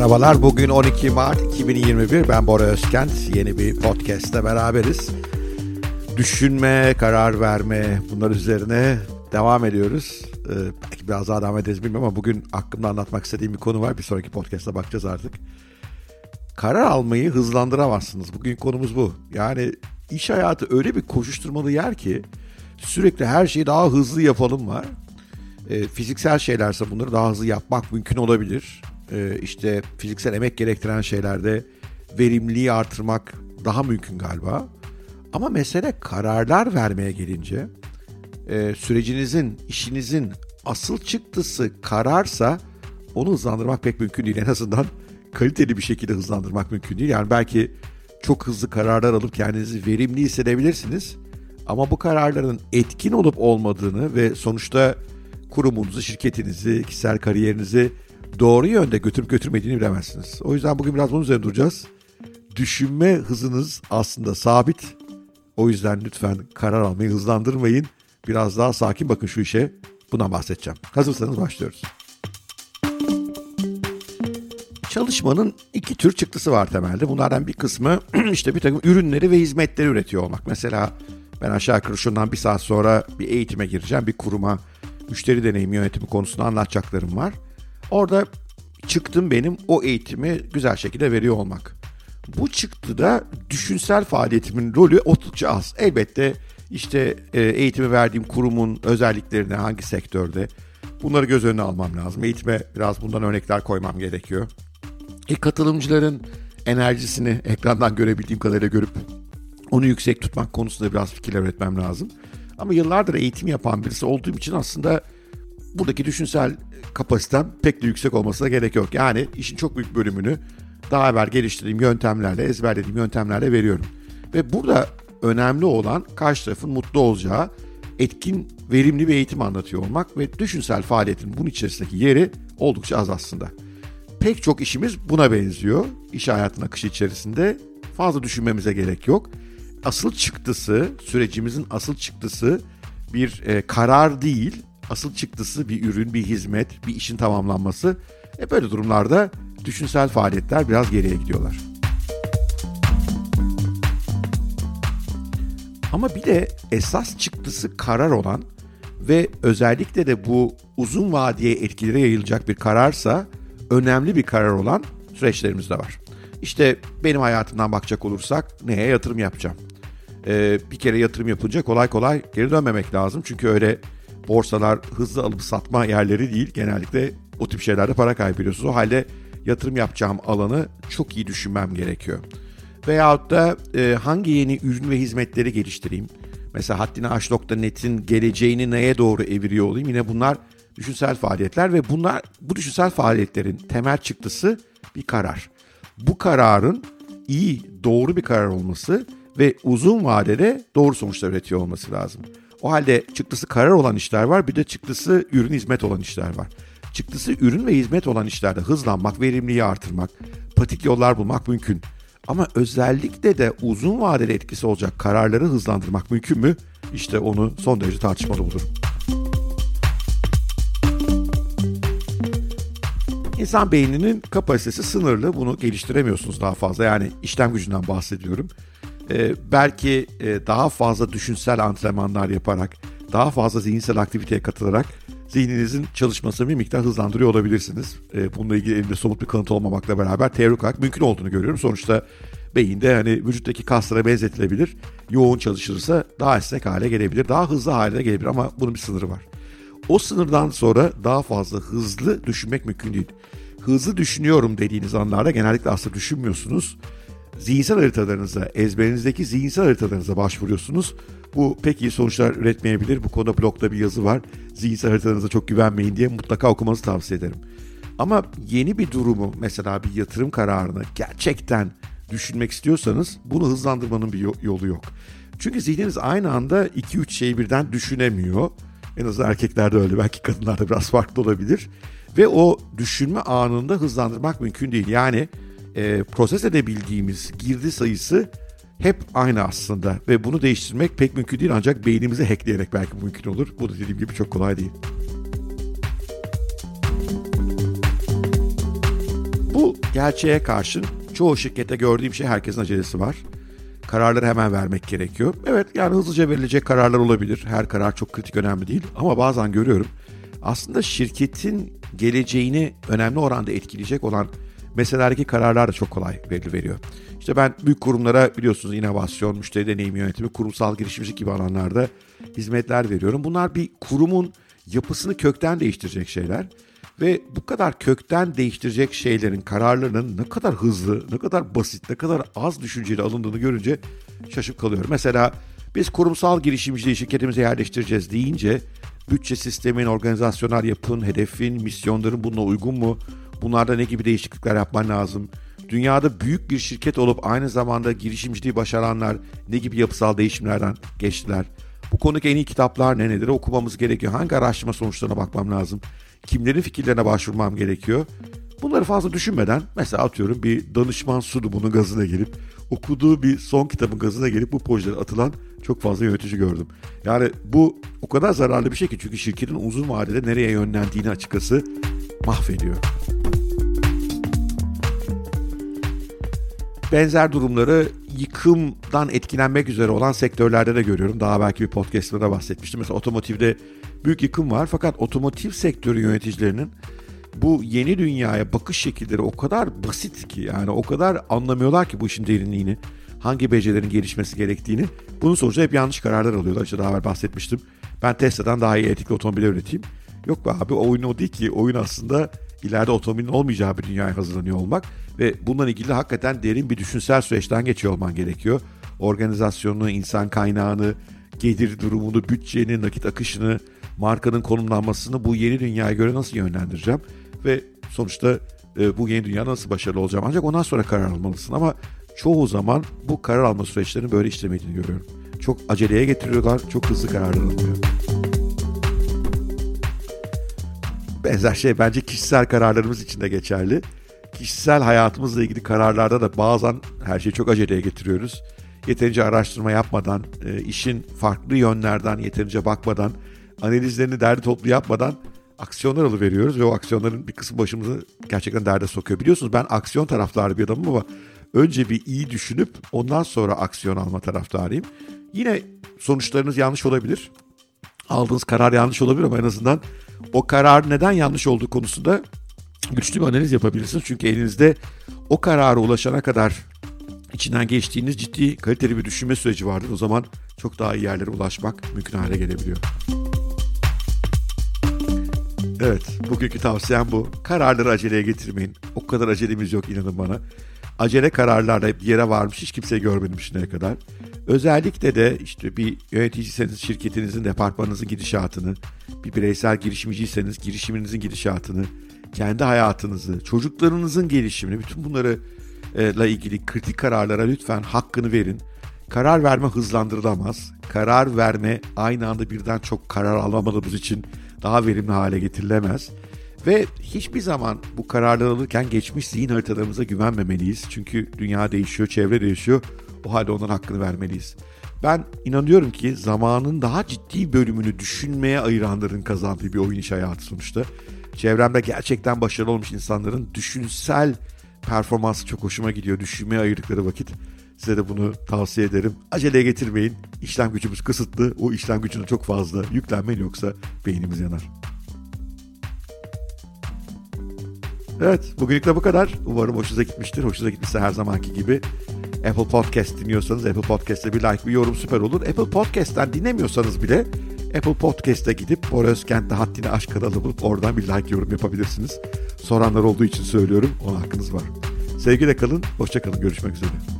Merhabalar. Bugün 12 Mart 2021. Ben Bora Özkent. Yeni bir podcast'te beraberiz. Düşünme, karar verme bunlar üzerine devam ediyoruz. Ee, belki biraz daha devam ederiz bilmiyorum ama bugün aklımda anlatmak istediğim bir konu var. Bir sonraki podcast'ta bakacağız artık. Karar almayı hızlandıramazsınız. Bugün konumuz bu. Yani iş hayatı öyle bir koşuşturmalı yer ki sürekli her şeyi daha hızlı yapalım var. E, fiziksel şeylerse bunları daha hızlı yapmak mümkün olabilir. E, işte fiziksel emek gerektiren şeylerde verimliliği artırmak daha mümkün galiba. Ama mesele kararlar vermeye gelince e, sürecinizin, işinizin asıl çıktısı kararsa onu hızlandırmak pek mümkün değil. En azından kaliteli bir şekilde hızlandırmak mümkün değil. Yani belki çok hızlı kararlar alıp kendinizi verimli hissedebilirsiniz. Ama bu kararların etkin olup olmadığını ve sonuçta kurumunuzu, şirketinizi, kişisel kariyerinizi doğru yönde götürüp götürmediğini bilemezsiniz. O yüzden bugün biraz bunun üzerine duracağız. Düşünme hızınız aslında sabit. O yüzden lütfen karar almayı hızlandırmayın. Biraz daha sakin bakın şu işe. Bundan bahsedeceğim. Hazırsanız başlıyoruz. Çalışmanın iki tür çıktısı var temelde. Bunlardan bir kısmı işte bir takım ürünleri ve hizmetleri üretiyor olmak. Mesela ben aşağı yukarı şundan bir saat sonra bir eğitime gireceğim. Bir kuruma müşteri deneyimi yönetimi konusunda anlatacaklarım var. Orada çıktım benim o eğitimi güzel şekilde veriyor olmak. Bu çıktıda düşünsel faaliyetimin rolü oldukça az. Elbette işte e, eğitimi verdiğim kurumun özelliklerine hangi sektörde bunları göz önüne almam lazım. Eğitime biraz bundan örnekler koymam gerekiyor. E, katılımcıların enerjisini ekrandan görebildiğim kadarıyla görüp onu yüksek tutmak konusunda biraz fikirler üretmem lazım. Ama yıllardır eğitim yapan birisi olduğum için aslında buradaki düşünsel kapasitem pek de yüksek olmasına gerek yok. Yani işin çok büyük bölümünü daha evvel geliştirdiğim yöntemlerle, ezberlediğim yöntemlerle veriyorum. Ve burada önemli olan karşı tarafın mutlu olacağı, etkin, verimli bir eğitim anlatıyor olmak ve düşünsel faaliyetin bunun içerisindeki yeri oldukça az aslında. Pek çok işimiz buna benziyor. İş hayatının akışı içerisinde fazla düşünmemize gerek yok. Asıl çıktısı, sürecimizin asıl çıktısı bir e, karar değil, asıl çıktısı bir ürün, bir hizmet, bir işin tamamlanması. E böyle durumlarda düşünsel faaliyetler biraz geriye gidiyorlar. Ama bir de esas çıktısı karar olan ve özellikle de bu uzun vadeye etkilere yayılacak bir kararsa önemli bir karar olan süreçlerimiz de var. İşte benim hayatımdan bakacak olursak neye yatırım yapacağım? Ee, bir kere yatırım yapınca kolay kolay geri dönmemek lazım. Çünkü öyle borsalar hızlı alıp satma yerleri değil. Genellikle o tip şeylerde para kaybediyorsunuz. O halde yatırım yapacağım alanı çok iyi düşünmem gerekiyor. Veyahut da e, hangi yeni ürün ve hizmetleri geliştireyim? Mesela haddinaş.net'in geleceğini neye doğru eviriyor olayım? Yine bunlar düşünsel faaliyetler ve bunlar bu düşünsel faaliyetlerin temel çıktısı bir karar. Bu kararın iyi, doğru bir karar olması ve uzun vadede doğru sonuçlar üretiyor olması lazım. O halde çıktısı karar olan işler var, bir de çıktısı ürün hizmet olan işler var. Çıktısı ürün ve hizmet olan işlerde hızlanmak, verimliliği artırmak, patik yollar bulmak mümkün. Ama özellikle de uzun vadeli etkisi olacak kararları hızlandırmak mümkün mü? İşte onu son derece tartışmalı bulurum. İnsan beyninin kapasitesi sınırlı. Bunu geliştiremiyorsunuz daha fazla. Yani işlem gücünden bahsediyorum. Ee, belki e, daha fazla düşünsel antrenmanlar yaparak, daha fazla zihinsel aktiviteye katılarak zihninizin çalışmasını bir miktar hızlandırıyor olabilirsiniz. Ee, bununla ilgili elimde somut bir kanıt olmamakla beraber teorik olarak mümkün olduğunu görüyorum. Sonuçta beyinde hani vücuttaki kaslara benzetilebilir. Yoğun çalışılırsa daha esnek hale gelebilir, daha hızlı hale gelebilir ama bunun bir sınırı var. O sınırdan sonra daha fazla hızlı düşünmek mümkün değil. Hızlı düşünüyorum dediğiniz anlarda genellikle aslında düşünmüyorsunuz. Zihinsel haritalarınıza, ezberinizdeki zihinsel haritalarınıza başvuruyorsunuz. Bu pek iyi sonuçlar üretmeyebilir. Bu konuda blogda bir yazı var. Zihinsel haritalarınıza çok güvenmeyin diye mutlaka okumanızı tavsiye ederim. Ama yeni bir durumu mesela bir yatırım kararını gerçekten düşünmek istiyorsanız bunu hızlandırmanın bir yolu yok. Çünkü zihniniz aynı anda 2-3 şeyi birden düşünemiyor. En azından erkeklerde öyle belki kadınlarda biraz farklı olabilir. Ve o düşünme anında hızlandırmak mümkün değil. Yani e, proses edebildiğimiz girdi sayısı hep aynı aslında. Ve bunu değiştirmek pek mümkün değil ancak beynimizi hackleyerek belki mümkün olur. Bu da dediğim gibi çok kolay değil. Bu gerçeğe karşın çoğu şirkette gördüğüm şey herkesin acelesi var. Kararları hemen vermek gerekiyor. Evet yani hızlıca verilecek kararlar olabilir. Her karar çok kritik önemli değil. Ama bazen görüyorum aslında şirketin geleceğini önemli oranda etkileyecek olan meselelerdeki kararlar da çok kolay veriliyor. İşte ben büyük kurumlara biliyorsunuz inovasyon, müşteri deneyimi yönetimi, kurumsal girişimcilik gibi alanlarda hizmetler veriyorum. Bunlar bir kurumun yapısını kökten değiştirecek şeyler. Ve bu kadar kökten değiştirecek şeylerin kararlarının ne kadar hızlı, ne kadar basit, ne kadar az düşünceyle alındığını görünce şaşıp kalıyorum. Mesela biz kurumsal girişimciliği şirketimize yerleştireceğiz deyince bütçe sistemin, organizasyonel yapın, hedefin, misyonların bununla uygun mu? Bunlarda ne gibi değişiklikler yapman lazım? Dünyada büyük bir şirket olup aynı zamanda girişimciliği başaranlar ne gibi yapısal değişimlerden geçtiler? Bu konudaki en iyi kitaplar ne nedir? Okumamız gerekiyor. Hangi araştırma sonuçlarına bakmam lazım? Kimlerin fikirlerine başvurmam gerekiyor? Bunları fazla düşünmeden mesela atıyorum bir danışman bunun gazına gelip okuduğu bir son kitabın gazına gelip bu projelere atılan çok fazla yönetici gördüm. Yani bu o kadar zararlı bir şey ki çünkü şirketin uzun vadede nereye yönlendiğini açıkçası mahvediyor. Benzer durumları yıkımdan etkilenmek üzere olan sektörlerde de görüyorum. Daha belki bir podcast'ta bahsetmiştim. Mesela otomotivde büyük yıkım var fakat otomotiv sektörü yöneticilerinin bu yeni dünyaya bakış şekilleri o kadar basit ki yani o kadar anlamıyorlar ki bu işin derinliğini, hangi becerilerin gelişmesi gerektiğini. Bunun sonucu hep yanlış kararlar alıyorlar. İşte daha evvel bahsetmiştim. Ben Tesla'dan daha iyi etikli otomobil üreteyim. Yok be abi oyun o değil ki. Oyun aslında ileride otomobilin olmayacağı bir dünyaya hazırlanıyor olmak. Ve bununla ilgili hakikaten derin bir düşünsel süreçten geçiyor olman gerekiyor. Organizasyonunu, insan kaynağını, gelir durumunu, bütçeni, nakit akışını, markanın konumlanmasını bu yeni dünyaya göre nasıl yönlendireceğim? Ve sonuçta e, bu yeni dünyada nasıl başarılı olacağım? Ancak ondan sonra karar almalısın ama çoğu zaman bu karar alma süreçlerinin böyle işlemediğini görüyorum. Çok aceleye getiriyorlar, çok hızlı kararlar alınıyor. Benzer şey bence kişisel kararlarımız için de geçerli. Kişisel hayatımızla ilgili kararlarda da bazen her şeyi çok aceleye getiriyoruz. Yeterince araştırma yapmadan, e, işin farklı yönlerden yeterince bakmadan, analizlerini derdi toplu yapmadan aksiyonlar alıveriyoruz ve o aksiyonların bir kısmı başımızı gerçekten derde sokuyor. Biliyorsunuz ben aksiyon taraftarı bir adamım ama önce bir iyi düşünüp ondan sonra aksiyon alma taraftarıyım. Yine sonuçlarınız yanlış olabilir. Aldığınız karar yanlış olabilir ama en azından o karar neden yanlış olduğu konusunda güçlü bir analiz yapabilirsiniz. Çünkü elinizde o karara ulaşana kadar içinden geçtiğiniz ciddi kaliteli bir düşünme süreci vardır. O zaman çok daha iyi yerlere ulaşmak mümkün hale gelebiliyor. Evet, bugünkü tavsiyem bu. Kararları aceleye getirmeyin. O kadar acelemiz yok inanın bana. Acele kararlarla bir yere varmış hiç kimse görmedim şimdiye kadar. Özellikle de işte bir yöneticiyseniz şirketinizin, departmanınızın gidişatını, bir bireysel girişimciyseniz girişiminizin gidişatını, kendi hayatınızı, çocuklarınızın gelişimini, bütün bunları ile ilgili kritik kararlara lütfen hakkını verin. Karar verme hızlandırılamaz. Karar verme aynı anda birden çok karar alamadığımız için daha verimli hale getirilemez. Ve hiçbir zaman bu kararları alırken geçmiş zihin haritalarımıza güvenmemeliyiz. Çünkü dünya değişiyor, çevre değişiyor. O halde onların hakkını vermeliyiz. Ben inanıyorum ki zamanın daha ciddi bölümünü düşünmeye ayıranların kazandığı bir oyun iş hayatı sonuçta. Çevremde gerçekten başarılı olmuş insanların düşünsel performansı çok hoşuma gidiyor. Düşünmeye ayırdıkları vakit size de bunu tavsiye ederim. Aceleye getirmeyin. İşlem gücümüz kısıtlı. O işlem gücüne çok fazla yüklenmeyin yoksa beynimiz yanar. Evet bugünlük de bu kadar. Umarım hoşunuza gitmiştir. Hoşunuza gitmişse her zamanki gibi Apple Podcast dinliyorsanız Apple Podcast'te bir like bir yorum süper olur. Apple Podcast'ten dinlemiyorsanız bile Apple Podcast'e gidip Bora Özkent'te Haddini Aşk kanalı bulup oradan bir like yorum yapabilirsiniz. Soranlar olduğu için söylüyorum. Ona hakkınız var. Sevgiyle kalın. Hoşça kalın. Görüşmek üzere.